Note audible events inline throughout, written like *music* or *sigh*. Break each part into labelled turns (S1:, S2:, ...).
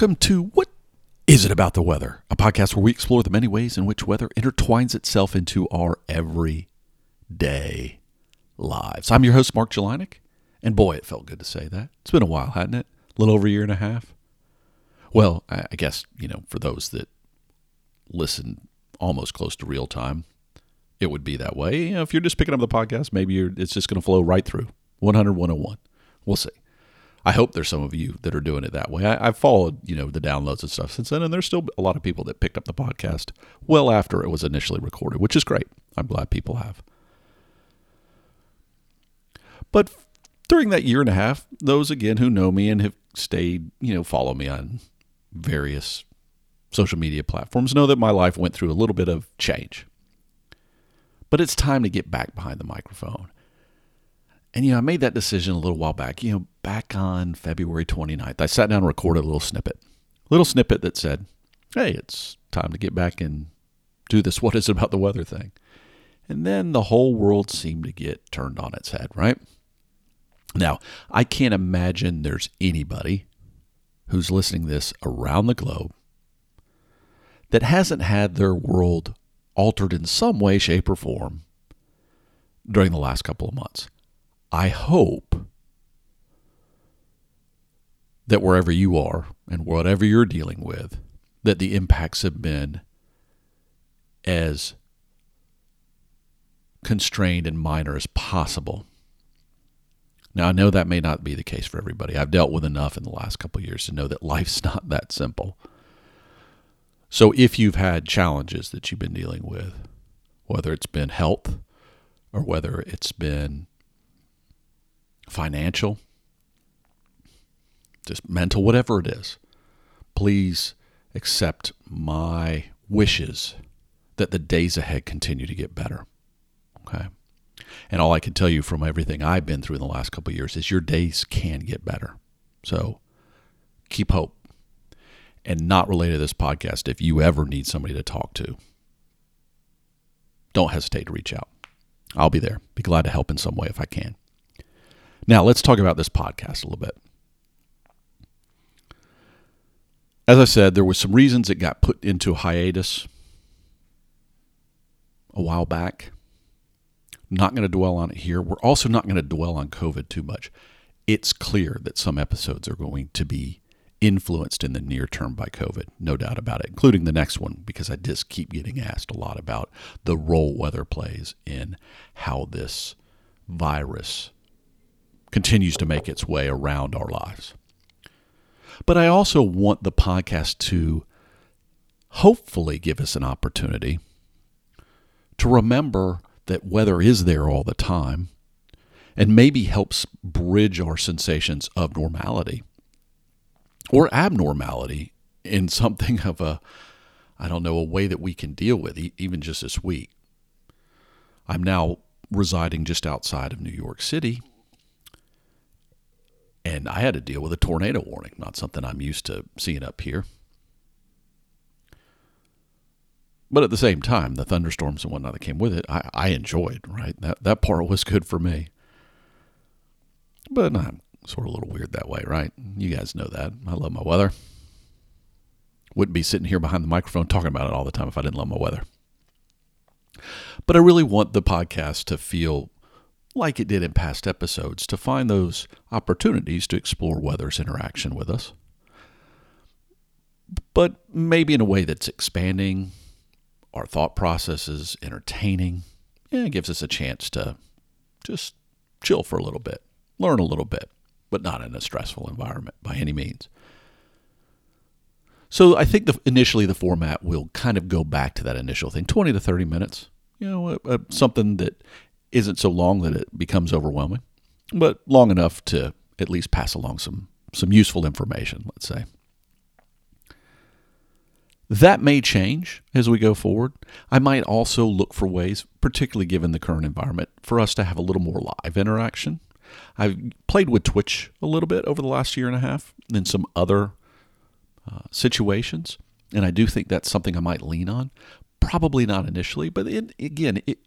S1: Welcome to What Is It About the Weather? A podcast where we explore the many ways in which weather intertwines itself into our everyday lives. I'm your host, Mark Jelinek, and boy, it felt good to say that. It's been a while, hadn't it? A little over a year and a half. Well, I guess, you know, for those that listen almost close to real time, it would be that way. You know, if you're just picking up the podcast, maybe it's just going to flow right through 100, 101. We'll see. I hope there's some of you that are doing it that way. I, have followed, you know, the downloads and stuff since then, and there's still a lot of people that picked up the podcast well after it was initially recorded, which is great. I'm glad people have. But during that year and a half, those again who know me and have stayed, you know, follow me on various social media platforms know that my life went through a little bit of change. But it's time to get back behind the microphone. And, you know, I made that decision a little while back, you know, back on February 29th. I sat down and recorded a little snippet, a little snippet that said, hey, it's time to get back and do this *laughs* what is it about the weather thing. And then the whole world seemed to get turned on its head, right? Now, I can't imagine there's anybody who's listening this around the globe that hasn't had their world altered in some way, shape, or form during the last couple of months. I hope that wherever you are and whatever you're dealing with, that the impacts have been as constrained and minor as possible. Now, I know that may not be the case for everybody. I've dealt with enough in the last couple years to know that life's *laughs* not that simple. So, if you've had challenges that you've been dealing with, whether it's been health or whether it's been financial, just mental, whatever it is, please accept my wishes that the days ahead continue to get better. Okay. And all I can tell you from everything I've been through in the last couple years is your days can get better. So keep hope. And not related to this podcast, if you ever need somebody to talk to, don't hesitate to reach out. I'll be there. Be glad to help in some way if I can. Now, let's talk about this podcast a little bit. As I said, there were some reasons it got put into hiatus a while back. not going to dwell on it here. We're also not going to dwell on COVID too much. It's clear that some episodes are going to be influenced in the near term by COVID, no doubt about it, including the next one, because I just keep getting asked a lot about the role weather plays in how this virus continues to make its way around our lives. But I also want the podcast to hopefully give us an opportunity to remember that weather is there all the time and maybe helps bridge our sensations of normality or abnormality in *laughs* something of a, I don't know, a way that we can deal with, even just this week. I'm now residing just outside of New York City and I had to deal with a tornado warning, not something I'm used to seeing up here. But at the same time, the thunderstorms and whatnot that came with it, I, I enjoyed, right? That, that part was good for me. But I'm sort of a little weird that way, right? You guys know that. I love my weather. Wouldn't be sitting here behind the microphone talking about it all the time if I didn't love my weather. But I really want the podcast to feel like it did in past episodes, to find those opportunities to explore weather's interaction with us. But maybe in a way that's expanding our thought processes, entertaining, and it gives us a chance to just chill for a little bit, learn a little bit, but not in a stressful environment by any means. So I think the, initially the format will kind of go back to that initial thing, 20 to 30 minutes. You know, uh, uh, something that isn't so long that it becomes overwhelming, but long enough to at least pass along some some useful information, let's say. That may change as we go forward. I might also look for ways, particularly given the current environment, for us to have a little more live interaction. I've played with Twitch a little bit over the last year and a half in some other uh, situations, and I do think that's something I might lean on. Probably not initially, but it, again, it,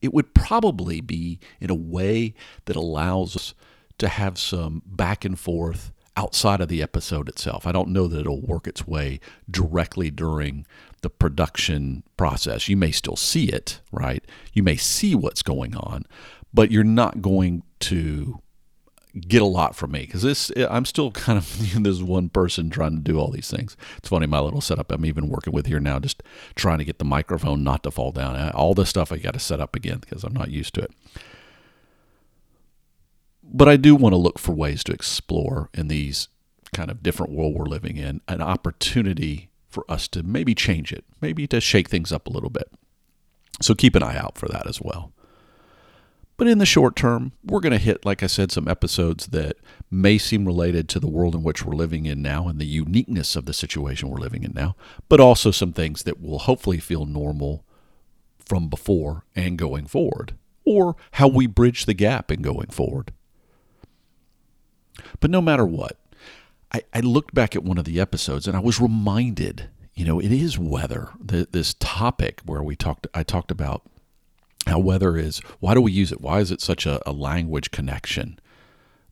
S1: it would probably be in a way that allows us to have some back and forth outside of the episode itself. I don't know that it'll work its way directly during the production process. You may still see it, right? You may see what's going on, but you're not going to get a lot from me because this eh, I'm still kind of *laughs* this one person trying to do all these things. It's funny my little setup I'm even working with here now, just trying to get the microphone not to fall down. All this stuff I got to set up again because I'm not used to it. But I do want to look for ways to explore in these kind of different world we're living in an opportunity for us to maybe change it, maybe to shake things up a little bit. So keep an eye out for that as well. But in the short term, we're going to hit, like I said, some episodes that may seem related to the world in which we're living in now and the uniqueness of the situation we're living in now, but also some things that will hopefully feel normal from before and going forward, or how we bridge the gap in going forward. But no matter what, I, I looked back at one of the episodes and I was reminded, you know, it is weather, the, this topic where we talked, I talked about how weather is why do we use it? Why is it such a, a, language connection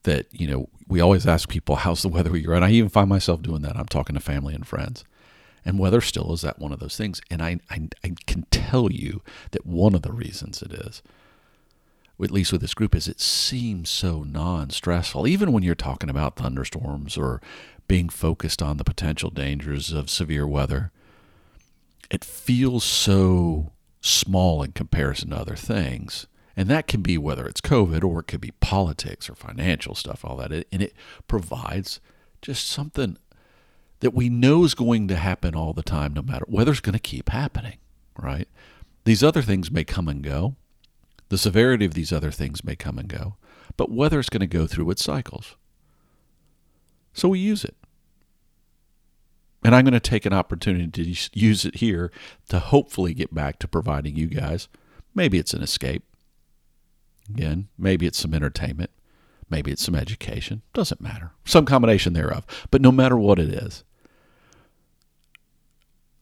S1: that you know we always ask people how's the weather you're i even find myself doing that. I'm talking to family and friends. And weather still is that one of those things. And i i, I can tell you that one of the reasons it is at least with this group is it seems so non-stressful. Even when you're talking about thunderstorms or being focused on the potential dangers of severe weather it feels so small in comparison to other things. And that can be whether it's COVID or it could be politics or financial stuff, all that. And it provides just something that we know is going to happen all the time, no matter weather's going to keep happening, right? These other things may come and go. The severity of these other things may come and go, but weather's going to go through its cycles. So we use it. And I'm going to take an opportunity to use it here to hopefully get back to providing you guys. Maybe it's an escape. Again, maybe it's some entertainment. Maybe it's some education. Doesn't matter. Some combination thereof. But no matter what it is,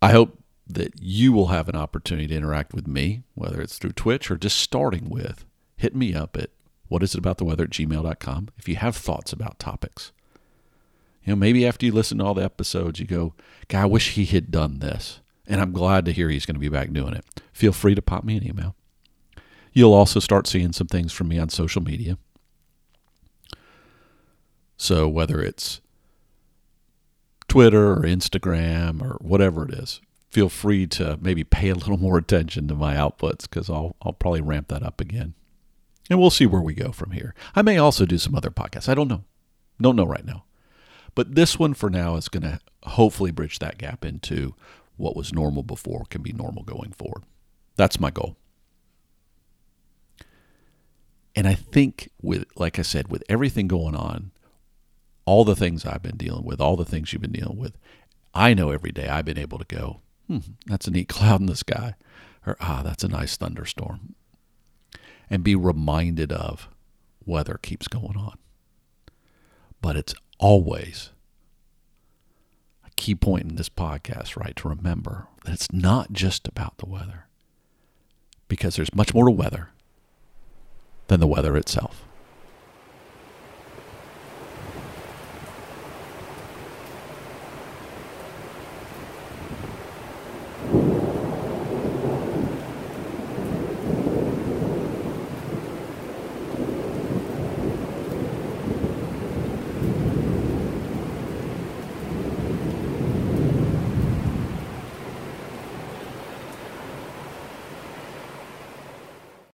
S1: I hope that you will have an opportunity to interact with me, whether it's through Twitch or just starting with, hit me up at whatisabouttheweather at gmail.com if you have thoughts about topics. You know, maybe after you listen to all the episodes, you go, God, I wish he had done this. And I'm glad to hear he's going to be back doing it. Feel free to pop me an email. You'll also start seeing some things from me on social media. So whether it's Twitter or Instagram or whatever it is, feel free to maybe pay a little *laughs* more attention to my outputs because I'll, I'll probably ramp that up again. And we'll see where we go from here. I may also do some other podcasts. I don't know. Don't know right now. But this one for now is going to hopefully bridge that gap into what was normal before can be normal going forward. That's my goal. And I think with like I said with everything going on, all the things I've been dealing with, all the things you've been dealing with, I know every day I've been able to go, hmm, that's a neat *laughs* cloud in the sky or ah, that's a nice thunderstorm. And be reminded of weather keeps going on. But it's always a key point in this podcast, right? To remember that it's not just about the weather, because there's much more to weather than the weather itself.